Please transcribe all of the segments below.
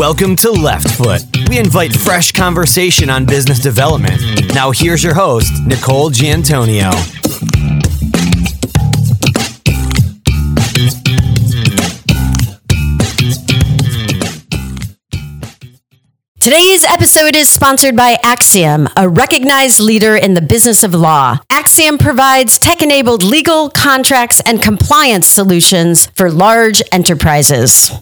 Welcome to Left Foot. We invite fresh conversation on business development. Now, here's your host, Nicole Giantonio. Today's episode is sponsored by Axiom, a recognized leader in the business of law. Axiom provides tech enabled legal, contracts, and compliance solutions for large enterprises.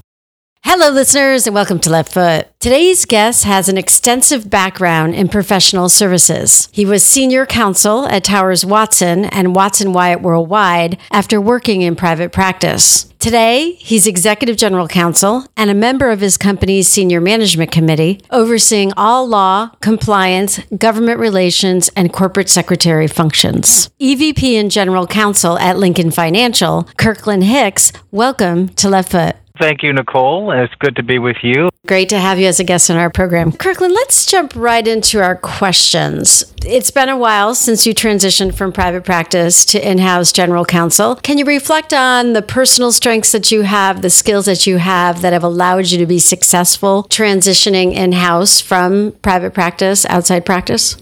Hello, listeners, and welcome to Left Foot. Today's guest has an extensive background in professional services. He was senior counsel at Towers Watson and Watson Wyatt Worldwide after working in private practice. Today, he's executive general counsel and a member of his company's senior management committee, overseeing all law, compliance, government relations, and corporate secretary functions. EVP and general counsel at Lincoln Financial, Kirkland Hicks, welcome to Left Foot. Thank you, Nicole. It's good to be with you. Great to have you as a guest on our program. Kirkland, let's jump right into our questions. It's been a while since you transitioned from private practice to in house general counsel. Can you reflect on the personal strengths that you have, the skills that you have that have allowed you to be successful transitioning in house from private practice, outside practice?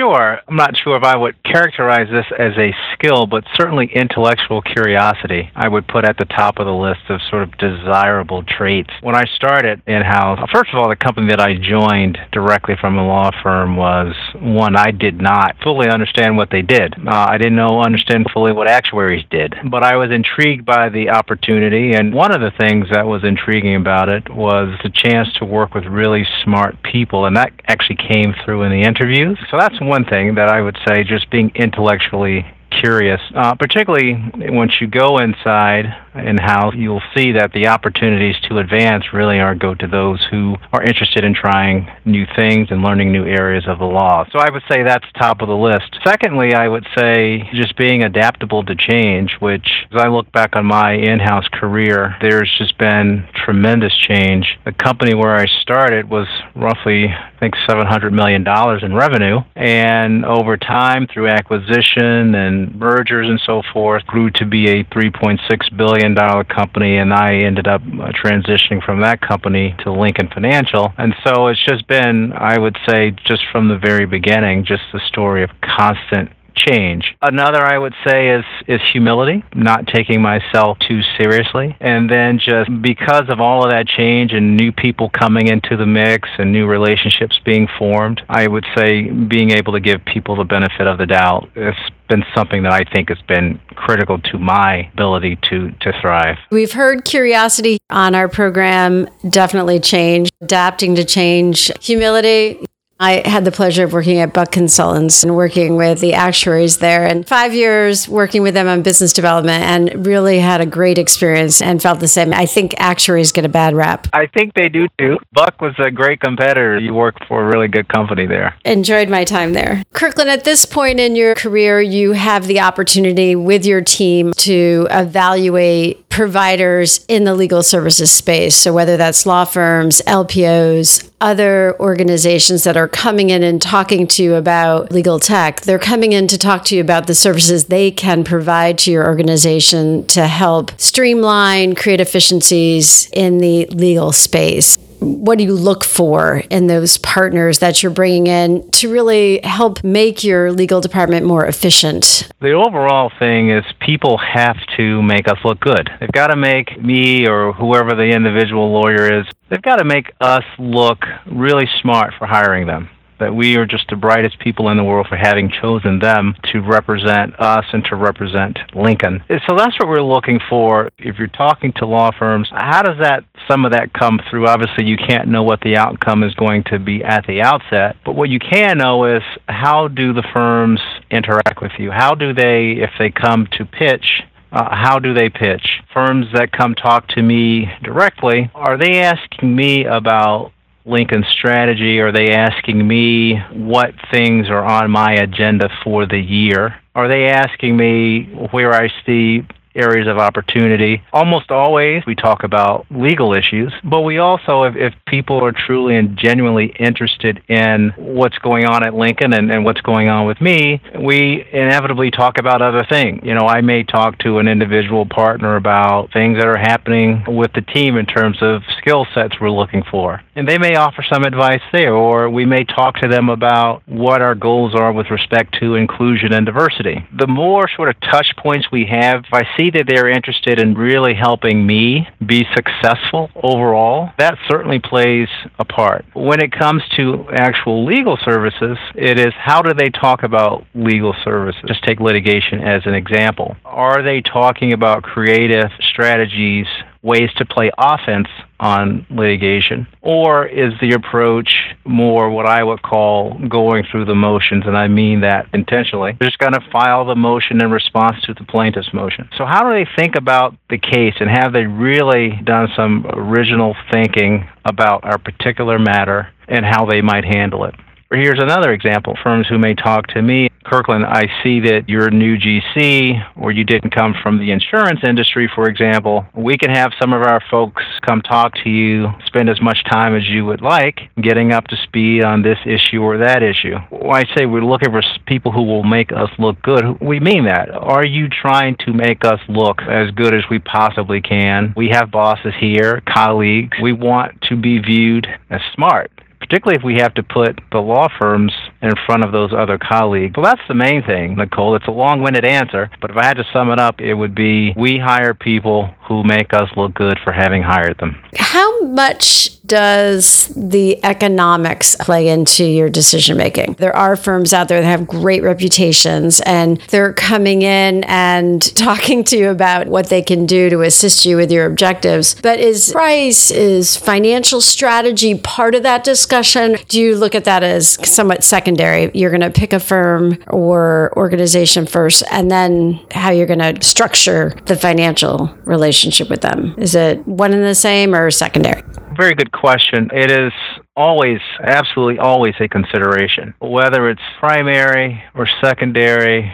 Sure. I'm not sure if I would characterize this as a skill, but certainly intellectual curiosity I would put at the top of the list of sort of desirable traits. When I started in house, first of all, the company that I joined directly from a law firm was one I did not fully understand what they did. Uh, I didn't know understand fully what actuaries did, but I was intrigued by the opportunity. And one of the things that was intriguing about it was the chance to work with really smart people, and that actually came through in the interviews. So that's thing that I would say, just being intellectually curious, uh, particularly once you go inside and how you'll see that the opportunities to advance really are go to those who are interested in trying new things and learning new areas of the law. So I would say that's top of the list. Secondly, I would say just being adaptable to change, which as I look back on my in-house career, there's just been tremendous change. The company where I started was roughly think $700 million in revenue. And over time, through acquisition and mergers and so forth, grew to be a $3.6 billion company. And I ended up uh, transitioning from that company to Lincoln Financial. And so it's just been, I would say, just from the very beginning, just the story of constant change. Another I would say is is humility, not taking myself too seriously. And then just because of all of that change and new people coming into the mix and new relationships being formed, I would say being able to give people the benefit of the doubt has been something that I think has been critical to my ability to to thrive. We've heard curiosity on our program definitely change, adapting to change, humility, I had the pleasure of working at Buck Consultants and working with the actuaries there and five years working with them on business development and really had a great experience and felt the same. I think actuaries get a bad rap. I think they do too. Buck was a great competitor. You worked for a really good company there. Enjoyed my time there. Kirkland, at this point in your career, you have the opportunity with your team to evaluate providers in the legal services space. So whether that's law firms, LPOs, other organizations that are coming in and talking to you about legal tech. They're coming in to talk to you about the services they can provide to your organization to help streamline, create efficiencies in the legal space what do you look for in those partners that you're bringing in to really help make your legal department more efficient? The overall thing is people have to make us look good. They've got to make me or whoever the individual lawyer is, they've got to make us look really smart for hiring them that we are just the brightest people in the world for having chosen them to represent us and to represent Lincoln. So that's what we're looking for. If you're talking to law firms, how does that some of that come through? Obviously, you can't know what the outcome is going to be at the outset, but what you can know is how do the firms interact with you? How do they, if they come to pitch, uh, how do they pitch? Firms that come talk to me directly, are they asking me about Lincoln strategy? Are they asking me what things are on my agenda for the year? Are they asking me where I see areas of opportunity. Almost always we talk about legal issues, but we also, if, if people are truly and genuinely interested in what's going on at Lincoln and, and what's going on with me, we inevitably talk about other things. You know, I may talk to an individual partner about things that are happening with the team in terms of skill sets we're looking for. And they may offer some advice there, or we may talk to them about what our goals are with respect to inclusion and diversity. The more sort of touch points we have, I see that they're interested in really helping me be successful overall, that certainly plays a part. When it comes to actual legal services, it is how do they talk about legal services? Just take litigation as an example. Are they talking about creative strategies ways to play offense on litigation? Or is the approach more what I would call going through the motions? And I mean that intentionally. They're just going to file the motion in response to the plaintiff's motion. So, how do they think about the case and have they really done some original thinking about our particular matter and how they might handle it? Or here's another example firms who may talk to me Kirkland, I see that you're a new GC or you didn't come from the insurance industry, for example. We can have some of our folks come talk to you, spend as much time as you would like getting up to speed on this issue or that issue. When I say we're looking for people who will make us look good, we mean that. Are you trying to make us look as good as we possibly can? We have bosses here, colleagues. We want to be viewed as smart particularly if we have to put the law firms in front of those other colleagues. Well, that's the main thing, Nicole. It's a long winded answer, but if I had to sum it up, it would be we hire people who make us look good for having hired them. How much does the economics play into your decision making? There are firms out there that have great reputations and they're coming in and talking to you about what they can do to assist you with your objectives. But is price, is financial strategy part of that discussion? Do you look at that as somewhat secondary? You're going to pick a firm or organization first and then how you're going to structure the financial relationship with them. Is it one and the same or secondary? very good question. It is always, absolutely always a consideration. Whether it's primary or secondary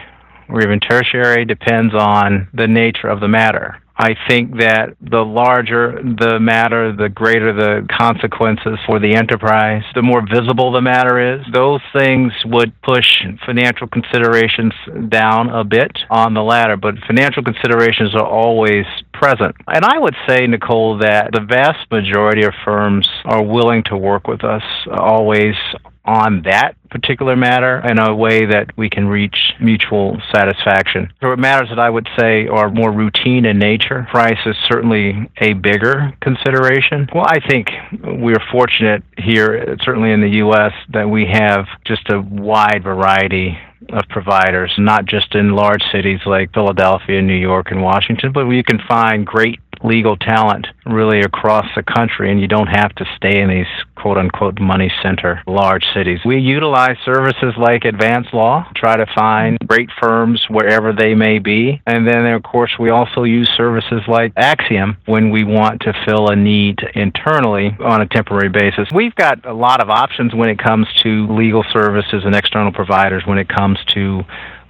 or even tertiary depends on the nature of the matter. I think that the larger the matter, the greater the consequences for the enterprise, the more visible the matter is. Those things would push financial considerations down a bit on the ladder, but financial considerations are always present. And I would say, Nicole, that the vast majority of firms are willing to work with us always on that particular matter in a way that we can reach mutual satisfaction. Are matters that I would say are more routine in nature. Price is certainly a bigger consideration. Well, I think we're fortunate here, certainly in the U.S., that we have just a wide variety of providers, not just in large cities like Philadelphia, New York, and Washington, but you can find great legal talent really across the country, and you don't have to stay in these quote unquote money center large cities. We utilize services like Advance Law, try to find great firms wherever they may be. And then, of course, we also use services like Axiom when we want to fill a need internally on a temporary basis. We've got a lot of options when it comes to legal services and external providers when it comes to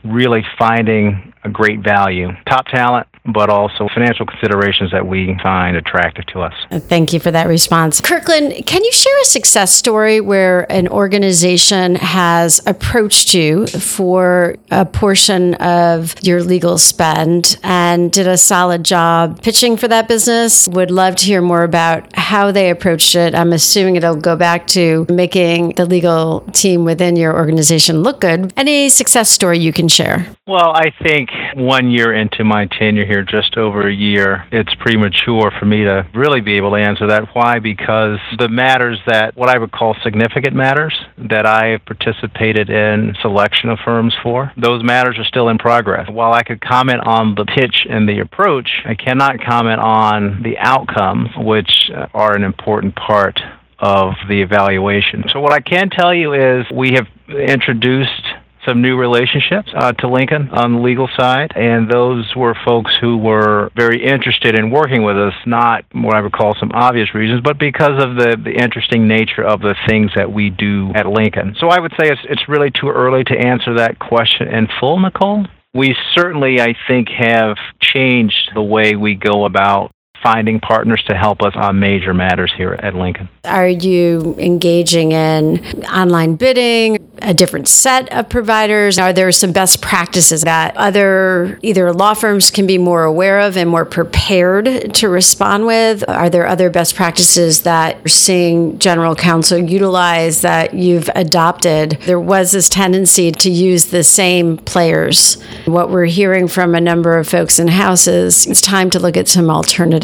really finding a great value. Top talent, but also financial considerations that we find attractive to us. Thank you for that response. Kirkland, can you share a success story where an organization has approached you for a portion of your legal spend and did a solid job pitching for that business? Would love to hear more about how they approached it. I'm assuming it'll go back to making the legal team within your organization look good. Any success story you can share? Well, I think one year into my tenure here, just over a year, it's premature for me to really be able to answer that. Why? Because the matters that, what I would call significant matters that I have participated in selection of firms for, those matters are still in progress. While I could comment on the pitch and the approach, I cannot comment on the outcomes, which uh, are an important part of the evaluation. So, what I can tell you is we have introduced some new relationships uh, to Lincoln on the legal side, and those were folks who were very interested in working with us, not what I would call some obvious reasons, but because of the, the interesting nature of the things that we do at Lincoln. So I would say it's, it's really too early to answer that question in full, Nicole. We certainly, I think, have changed the way we go about finding partners to help us on major matters here at Lincoln. Are you engaging in online bidding, a different set of providers? Are there some best practices that other either law firms can be more aware of and more prepared to respond with? Are there other best practices that you're seeing general counsel utilize that you've adopted? There was this tendency to use the same players. What we're hearing from a number of folks in houses, it's time to look at some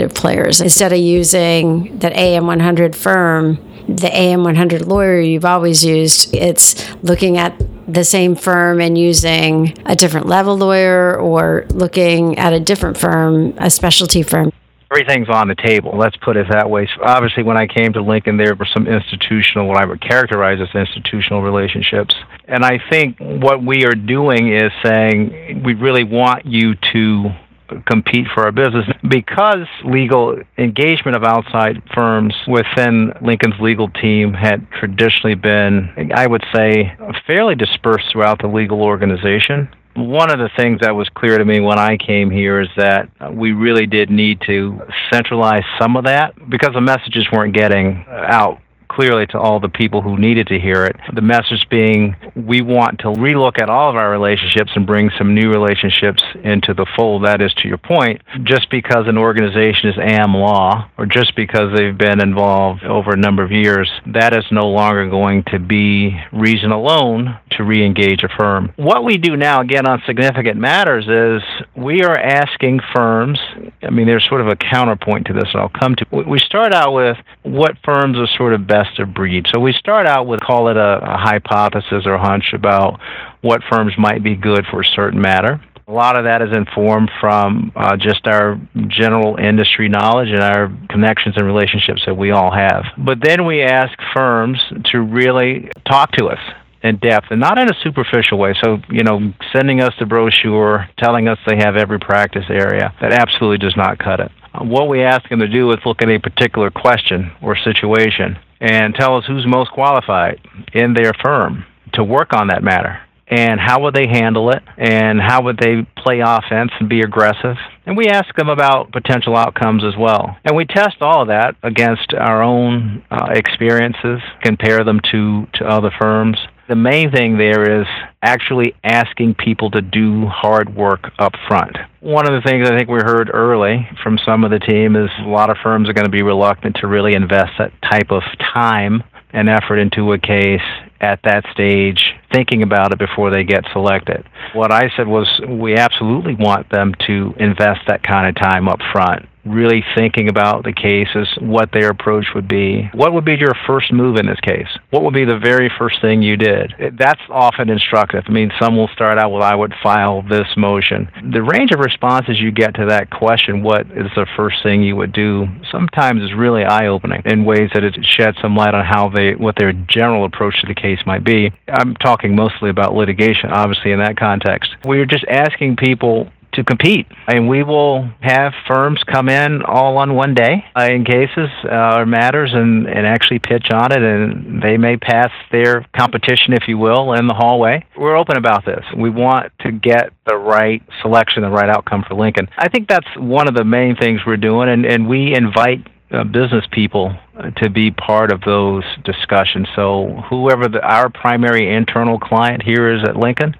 alternative players instead of using that AM100 firm the AM100 lawyer you've always used. It's looking at the same firm and using a different level lawyer or looking at a different firm, a specialty firm. Everything's on the table. Let's put it that way. So obviously, when I came to Lincoln, there were some institutional, what I would characterize as institutional relationships. And I think what we are doing is saying we really want you to compete for our business because legal engagement of outside firms within Lincoln's legal team had traditionally been, I would say, fairly dispersed throughout the legal organization. One of the things that was clear to me when I came here is that we really did need to centralize some of that because the messages weren't getting out clearly to all the people who needed to hear it. The message being we want to relook at all of our relationships and bring some new relationships into the fold. That is to your point, just because an organization is AmLaw or just because they've been involved over a number of years, that is no longer going to be reason alone to re engage a firm. What we do now, again, on significant matters is we are asking firms, I mean, there's sort of a counterpoint to this, and I'll come to. We start out with what firms are sort of best best of breed. So we start out with call it a, a hypothesis or hunch about what firms might be good for a certain matter. A lot of that is informed from uh, just our general industry knowledge and our connections and relationships that we all have. But then we ask firms to really talk to us in depth and not in a superficial way. So, you know, sending us the brochure, telling us they have every practice area, that absolutely does not cut it. What we ask them to do is look at a particular question or situation and tell us who's most qualified in their firm to work on that matter and how would they handle it and how would they play offense and be aggressive. And we ask them about potential outcomes as well. And we test all of that against our own uh, experiences compare them to, to other firms the main thing there is actually asking people to do hard work up front. One of the things I think we heard early from some of the team is a lot of firms are going to be reluctant to really invest that type of time and effort into a case at that stage, thinking about it before they get selected. What I said was we absolutely want them to invest that kind of time up front really thinking about the cases, what their approach would be. What would be your first move in this case? What would be the very first thing you did? That's often instructive. I mean, some will start out, well, I would file this motion. The range of responses you get to that question, what is the first thing you would do, sometimes is really eye opening in ways that it sheds some light on how they, what their general approach to the case might be. I'm talking mostly about litigation, obviously, in that context. We're just asking people to compete. And we will have firms come in all on one day uh, in cases uh, or matters and, and actually pitch on it, and they may pass their competition, if you will, in the hallway. We're open about this. We want to get the right selection, the right outcome for Lincoln. I think that's one of the main things we're doing, and, and we invite uh, business people to be part of those discussions. So whoever the, our primary internal client here is at Lincoln,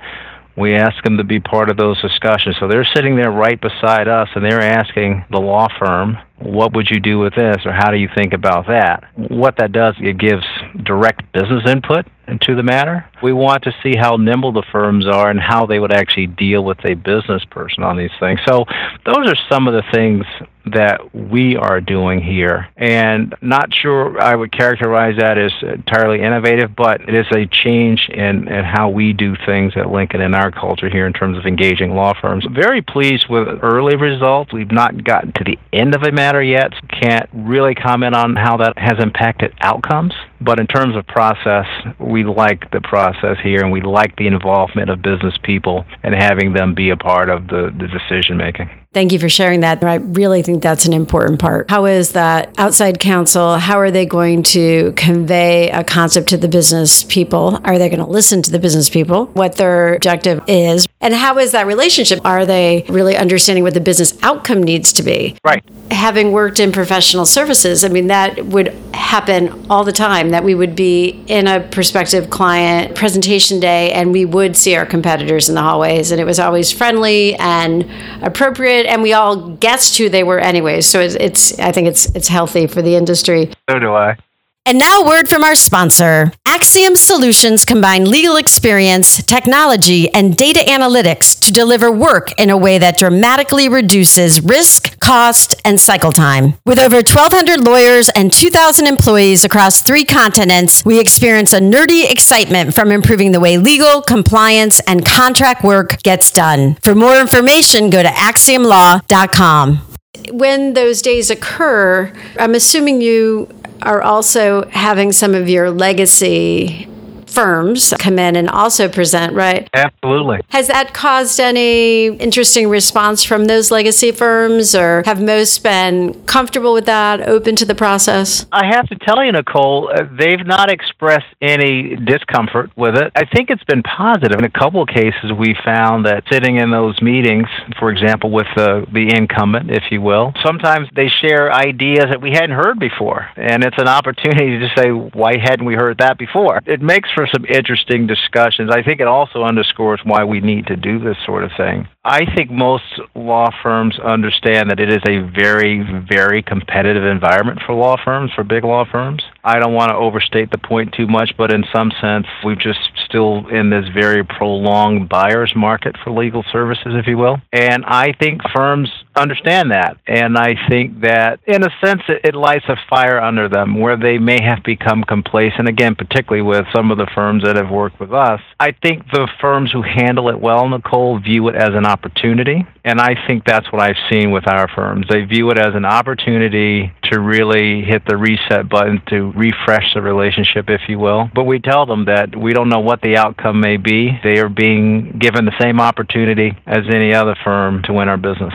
we ask them to be part of those discussions. So they're sitting there right beside us and they're asking the law firm, what would you do with this or how do you think about that? What that does, it gives direct business input into the matter. We want to see how nimble the firms are and how they would actually deal with a business person on these things. So those are some of the things that we are doing here. And not sure I would characterize that as entirely innovative, but it is a change in, in how we do things at Lincoln in our culture here in terms of engaging law firms. Very pleased with early results. We've not gotten to the end of a matter yet. Can't really comment on how that has impacted outcomes But in terms of process, we like the process here and we like the involvement of business people and having them be a part of the, the decision making. Thank you for sharing that. I really think that's an important part. How is that outside counsel? How are they going to convey a concept to the business people? Are they going to listen to the business people? What their objective is? And how is that relationship? Are they really understanding what the business outcome needs to be? Right. Having worked in professional services, I mean, that would happen all the time that we would be in a prospective client presentation day and we would see our competitors in the hallways and it was always friendly and appropriate and we all guessed who they were anyways. So it's, it's I think it's it's healthy for the industry. So do I. And now, word from our sponsor. Axiom Solutions combine legal experience, technology, and data analytics to deliver work in a way that dramatically reduces risk, cost, and cycle time. With over 1,200 lawyers and 2,000 employees across three continents, we experience a nerdy excitement from improving the way legal, compliance, and contract work gets done. For more information, go to axiomlaw.com. When those days occur, I'm assuming you are also having some of your legacy firms come in and also present, right? Absolutely. Has that caused any interesting response from those legacy firms, or have most been comfortable with that, open to the process? I have to tell you, Nicole, uh, they've not expressed any discomfort with it. I think it's been positive. In a couple of cases, we found that sitting in those meetings, for example, with the, the incumbent, if you will, sometimes they share ideas that we hadn't heard before. And it's an opportunity to say, why hadn't we heard that before? It makes for some interesting discussions. I think it also underscores why we need to do this sort of thing. I think most law firms understand that it is a very, very competitive environment for law firms, for big law firms. I don't want to overstate the point too much, but in some sense, we're just still in this very prolonged buyer's market for legal services, if you will. And I think firms understand that. And I think that, in a sense, it, lights a fire under them where they may have become complacent, again, particularly with some of the firms that have worked with us. I think the firms who handle it well, Nicole, view it as an opportunity. And I think that's what I've seen with our firms. They view it as an opportunity to really hit the reset button to refresh the relationship, if you will. But we tell them that we don't know what the outcome may be. They are being given the same opportunity as any other firm to win our business.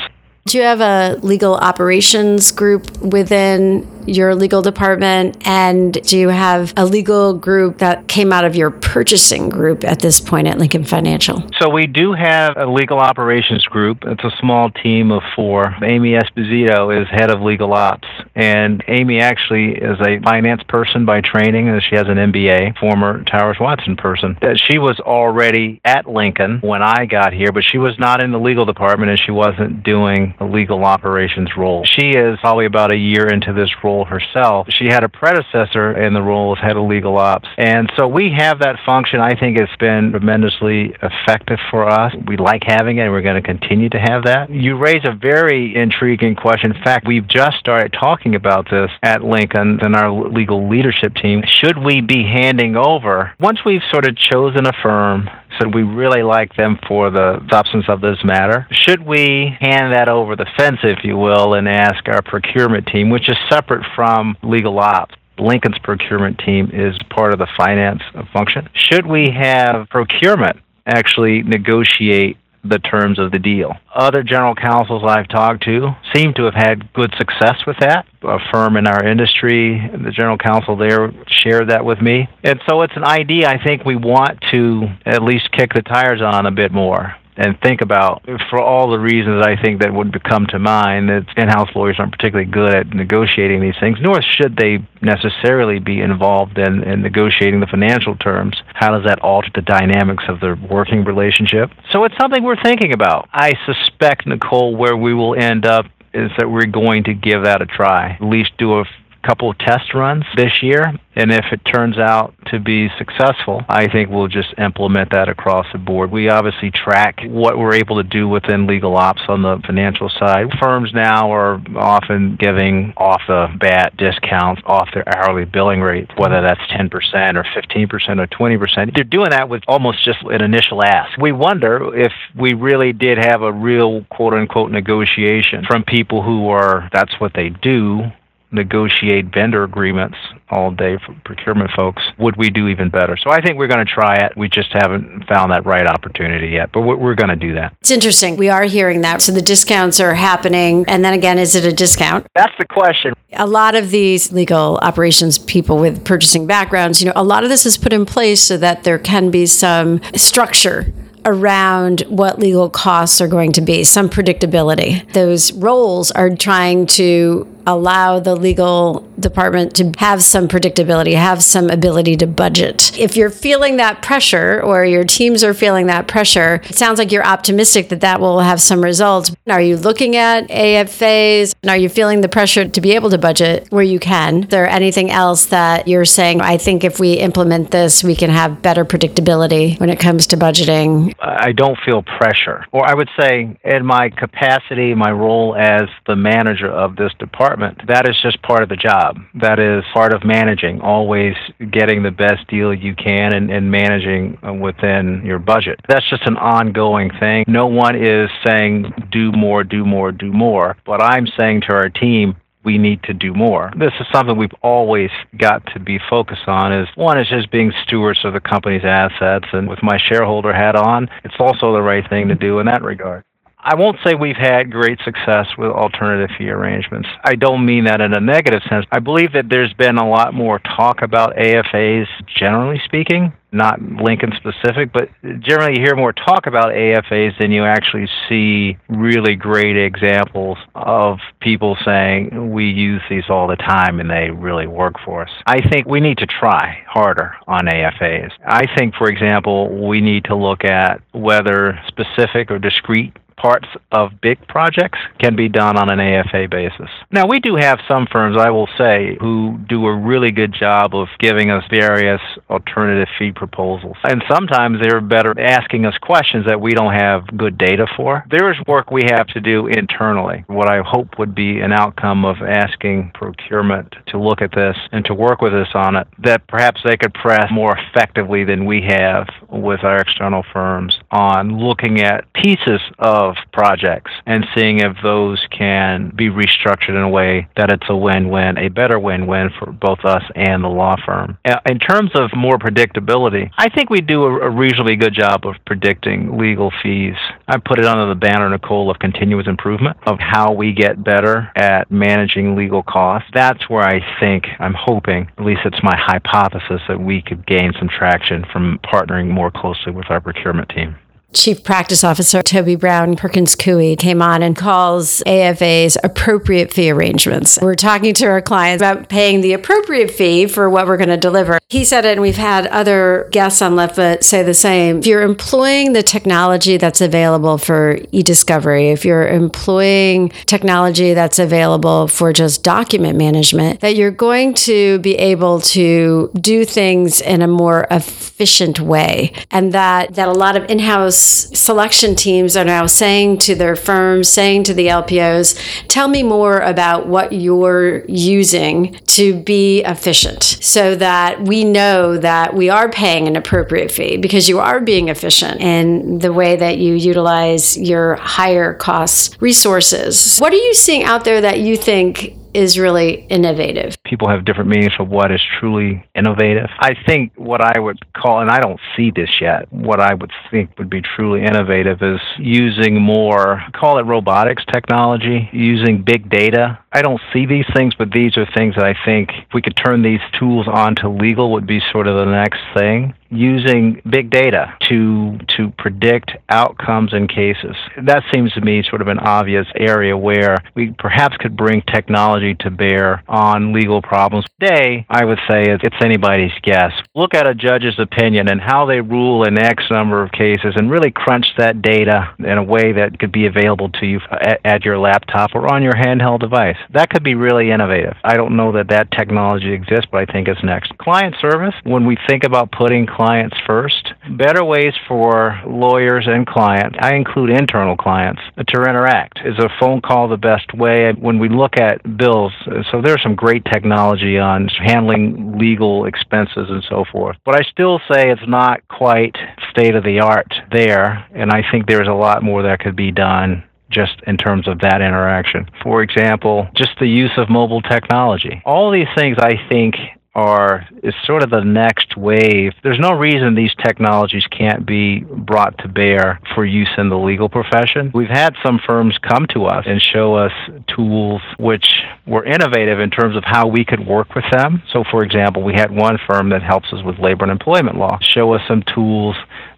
Do you have a legal operations group within your legal department? And do you have a legal group that came out of your purchasing group at this point at Lincoln Financial? So we do have a legal operations group. It's a small team of four. Amy Esposito is head of legal ops. And Amy actually is a finance person by training, and she has an MBA, former Towers Watson person. Uh, she was already at Lincoln when I got here, but she was not in the legal department and she wasn't doing legal operations role. She is probably about a year into this role herself. She had a predecessor in the role as head of legal ops. And so we have that function. I think it's been tremendously effective for us. We like having it, and we're going to continue to have that. You raise a very intriguing question. In fact, we've just started talking about this at Lincoln and our legal leadership team. Should we be handing over, once we've sort of chosen a firm, said we really like them for the substance of this matter. Should we hand that over the fence, if you will, and ask our procurement team, which is separate from legal ops? Lincoln's procurement team is part of the finance function. Should we have procurement actually negotiate the terms of the deal. Other general counsels I've talked to seem to have had good success with that. A firm in our industry, the general counsel there shared that with me. And so it's an idea I think we want to at least kick the tires on a bit more and think about for all the reasons I think that would come to mind that in-house lawyers aren't particularly good at negotiating these things, nor should they necessarily be involved in, in negotiating the financial terms. How does that alter the dynamics of the working relationship? So it's something we're thinking about. I suspect, Nicole, where we will end up is that we're going to give that a try. At least do a couple of test runs this year. And if it turns out to be successful, I think we'll just implement that across the board. We obviously track what we're able to do within legal ops on the financial side. Firms now are often giving off the bat discounts off their hourly billing rate, whether that's 10% or 15% or 20%. They're doing that with almost just an initial ask. We wonder if we really did have a real quote unquote negotiation from people who are, that's what they do, negotiate vendor agreements all day for procurement folks, would we do even better? So I think we're going to try it. We just haven't found that right opportunity yet, but we're, we're going to do that. It's interesting. We are hearing that. So the discounts are happening. And then again, is it a discount? That's the question. A lot of these legal operations people with purchasing backgrounds, you know, a lot of this is put in place so that there can be some structure around what legal costs are going to be, some predictability. Those roles are trying to allow the legal department to have some predictability, have some ability to budget. If you're feeling that pressure or your teams are feeling that pressure, it sounds like you're optimistic that that will have some results. Are you looking at AFAs? And Are you feeling the pressure to be able to budget where you can? Is there anything else that you're saying, I think if we implement this, we can have better predictability when it comes to budgeting? I don't feel pressure. Or I would say, in my capacity, my role as the manager of this department. That is just part of the job. That is part of managing, always getting the best deal you can and, and managing within your budget. That's just an ongoing thing. No one is saying do more, do more, do more. What I'm saying to our team, we need to do more. This is something we've always got to be focused on is one is just being stewards of the company's assets and with my shareholder hat on, it's also the right thing to do in that regard. I won't say we've had great success with alternative fee arrangements. I don't mean that in a negative sense. I believe that there's been a lot more talk about AFAs, generally speaking, not Lincoln specific, but generally you hear more talk about AFAs than you actually see really great examples of people saying we use these all the time and they really work for us. I think we need to try harder on AFAs. I think, for example, we need to look at whether specific or discrete parts of big projects can be done on an AFA basis. Now, we do have some firms, I will say, who do a really good job of giving us various alternative fee proposals. And sometimes they're better asking us questions that we don't have good data for. There is work we have to do internally. What I hope would be an outcome of asking procurement to look at this and to work with us on it, that perhaps they could press more effectively than we have with our external firms on looking at pieces of of projects and seeing if those can be restructured in a way that it's a win-win, a better win-win for both us and the law firm. Uh, in terms of more predictability, I think we do a, a reasonably good job of predicting legal fees. I put it under the banner, Nicole, of continuous improvement of how we get better at managing legal costs. That's where I think I'm hoping, at least it's my hypothesis, that we could gain some traction from partnering more closely with our procurement team. Chief Practice Officer Toby Brown Perkins Coie came on and calls AFAs appropriate fee arrangements. We're talking to our clients about paying the appropriate fee for what we're going to deliver. He said it, and we've had other guests on Left Foot say the same. If you're employing the technology that's available for e discovery, if you're employing technology that's available for just document management, that you're going to be able to do things in a more efficient way. And that, that a lot of in house selection teams are now saying to their firms, saying to the LPOs, tell me more about what you're using to be efficient so that we know that we are paying an appropriate fee because you are being efficient in the way that you utilize your higher cost resources. What are you seeing out there that you think is really innovative. People have different meanings for what is truly innovative. I think what I would call, and I don't see this yet, what I would think would be truly innovative is using more, call it robotics technology, using big data. I don't see these things, but these are things that I think if we could turn these tools onto legal would be sort of the next thing using big data to to predict outcomes in cases. That seems to me sort of an obvious area where we perhaps could bring technology to bear on legal problems. Today, I would say it's anybody's guess. Look at a judge's opinion and how they rule in X number of cases and really crunch that data in a way that could be available to you at, at your laptop or on your handheld device. That could be really innovative. I don't know that that technology exists, but I think it's next. Client service, when we think about putting clients first. Better ways for lawyers and clients, I include internal clients, to interact. Is a phone call the best way? When we look at bills, so there's some great technology on handling legal expenses and so forth. But I still say it's not quite state of the art there, and I think there's a lot more that could be done just in terms of that interaction. For example, just the use of mobile technology. All these things I think are is sort of the next wave. There's no reason these technologies can't be brought to bear for use in the legal profession. We've had some firms come to us and show us tools which were innovative in terms of how we could work with them. So, for example, we had one firm that helps us with labor and employment law show us some tools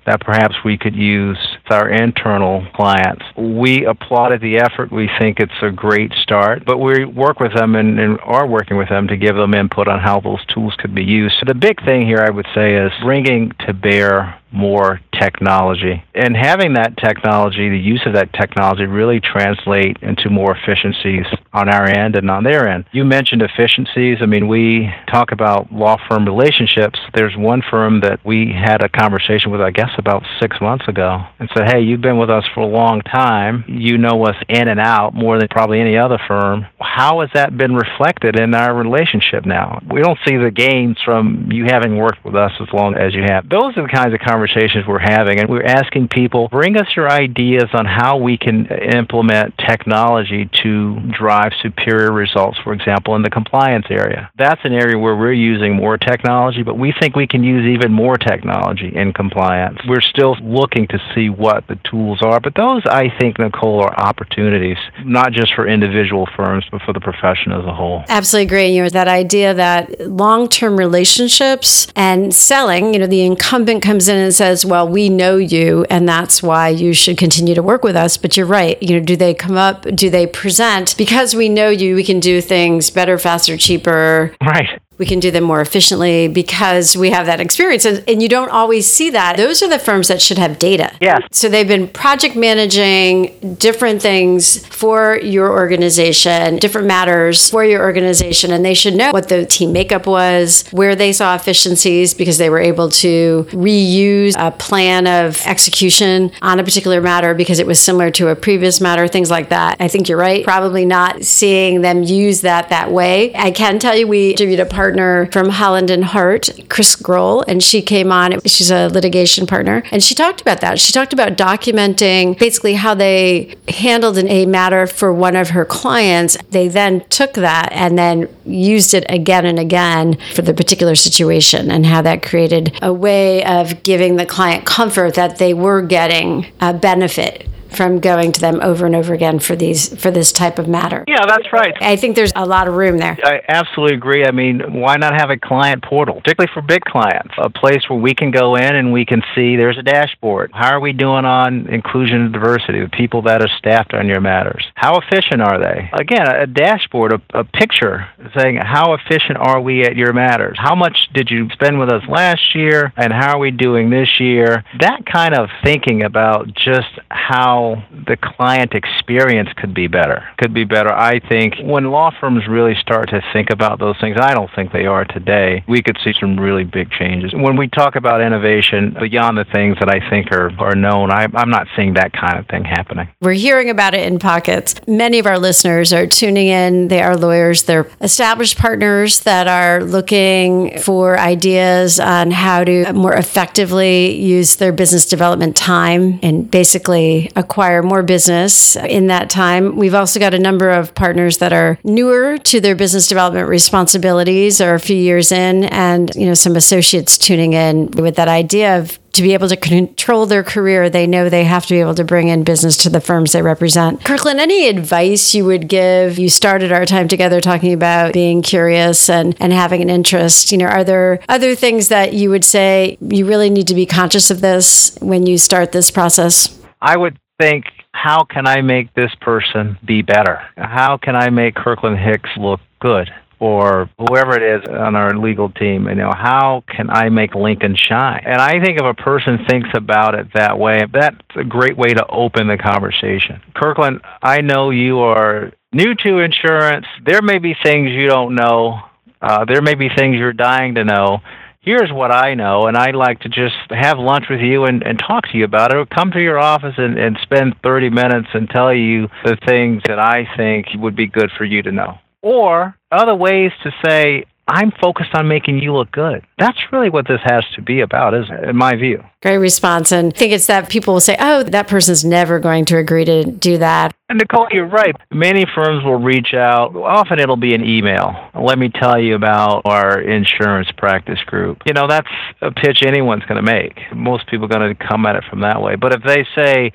that perhaps we could use with our internal clients. We applauded the effort. We think it's a great start, but we work with them and, and, are working with them to give them input on how those tools could be used. So the big thing here, I would say, is bringing to bear more technology. And having that technology, the use of that technology, really translate into more efficiencies on our end and on their end. You mentioned efficiencies. I mean, we talk about law firm relationships. There's one firm that we had a conversation with, I guess, about six months ago, and said, Hey, you've been with us for a long time. You know us in and out more than probably any other firm. How has that been reflected in our relationship now? We don't see the gains from you having worked with us as long as you have. Those are the kinds of conversations we're having, and we're asking people, bring us your ideas on how we can implement technology to drive superior results, for example, in the compliance area. That's an area where we're using more technology, but we think we can use even more technology in compliance. We're still looking to see what the tools are, but those, I think, Nicole, are opportunities, not just for individual firms, but for the profession as a whole. Absolutely agree. You know, that idea that long term relationships and selling, you know, the incumbent comes in and says, well, we know you, and that's why you should continue to work with us. But you're right. You know, do they come up? Do they present? Because we know you, we can do things better, faster, cheaper. Right we can do them more efficiently because we have that experience. And, and, you don't always see that. Those are the firms that should have data. Yes. So they've been project managing different things for your organization, different matters for your organization, and they should know what the team makeup was, where they saw efficiencies because they were able to reuse a plan of execution on a particular matter because it was similar to a previous matter, things like that. I think you're right. Probably not seeing them use that that way. I can tell you we interviewed a partner partner from Holland and Hart, Chris Grohl, and she came on. She's a litigation partner, and she talked about that. She talked about documenting basically how they handled an a matter for one of her clients. They then took that and then used it again and again for the particular situation, and how that created a way of giving the client comfort that they were getting a benefit from going to them over and over again for these for this type of matter. Yeah, that's right. I think there's a lot of room there. I absolutely agree. I mean, why not have a client portal, particularly for big clients, a place where we can go in and we can see there's a dashboard. How are we doing on inclusion and diversity, the people that are staffed on your matters? How efficient are they? Again, a dashboard, a, a picture saying how efficient are we at your matters? How much did you spend with us last year and how are we doing this year? That kind of thinking about just how how the client experience could be better. Could be better. I think when law firms really start to think about those things, I don't think they are today, we could see some really big changes. When we talk about innovation beyond the things that I think are, are known, I, I'm not seeing that kind of thing happening. We're hearing about it in pockets. Many of our listeners are tuning in. They are lawyers, they're established partners that are looking for ideas on how to more effectively use their business development time and basically acquire more business in that time. We've also got a number of partners that are newer to their business development responsibilities or a few years in and you know some associates tuning in with that idea of to be able to control their career, they know they have to be able to bring in business to the firms they represent. Kirkland, any advice you would give? You started our time together talking about being curious and, and having an interest. You know, are there other things that you would say you really need to be conscious of this when you start this process? I would think, how can I make this person be better? How can I make Kirkland Hicks look good? Or whoever it is on our legal team, you know, how can I make Lincoln shine? And I think if a person thinks about it that way, that's a great way to open the conversation. Kirkland, I know you are new to insurance. There may be things you don't know. Uh, there may be things you're dying to know here's what I know, and I'd like to just have lunch with you and, and talk to you about it, or come to your office and, and spend 30 minutes and tell you the things that I think would be good for you to know. Or other ways to say, I'm focused on making you look good. That's really what this has to be about, isn't it? In my view. Great response. And I think it's that people will say, oh, that person's never going to agree to do that. And Nicole, you're right. Many firms will reach out. Often it'll be an email. Let me tell you about our insurance practice group. You know, that's a pitch anyone's going to make. Most people are going to come at it from that way. But if they say,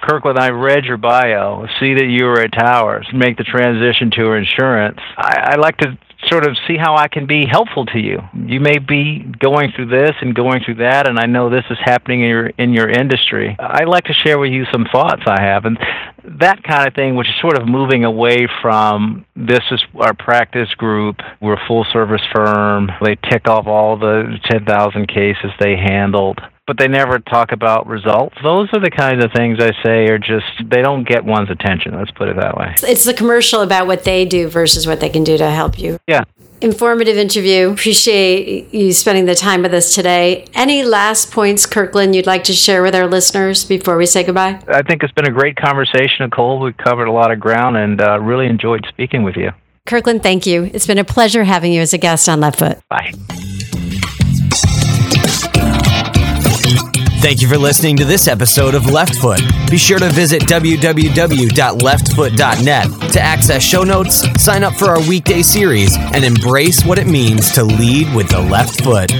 Kirkland, I read your bio, see that you were at Towers, make the transition to insurance. I, I like to sort of see how I can be helpful to you. You may be going through this and going through that, and I know this is happening in your in your industry. I'd like to share with you some thoughts I have, and that kind of thing, which is sort of moving away from this is our practice group. We're a full service firm. They tick off all the 10,000 cases they handled but they never talk about results. Those are the kinds of things I say are just, they don't get one's attention. Let's put it that way. It's the commercial about what they do versus what they can do to help you. Yeah. Informative interview. Appreciate you spending the time with us today. Any last points, Kirkland, you'd like to share with our listeners before we say goodbye? I think it's been a great conversation, Nicole. We covered a lot of ground and uh, really enjoyed speaking with you. Kirkland, thank you. It's been a pleasure having you as a guest on Left Foot. Bye. Thank you for listening to this episode of Left Foot. Be sure to visit www.leftfoot.net to access show notes, sign up for our weekday series, and embrace what it means to lead with the left foot.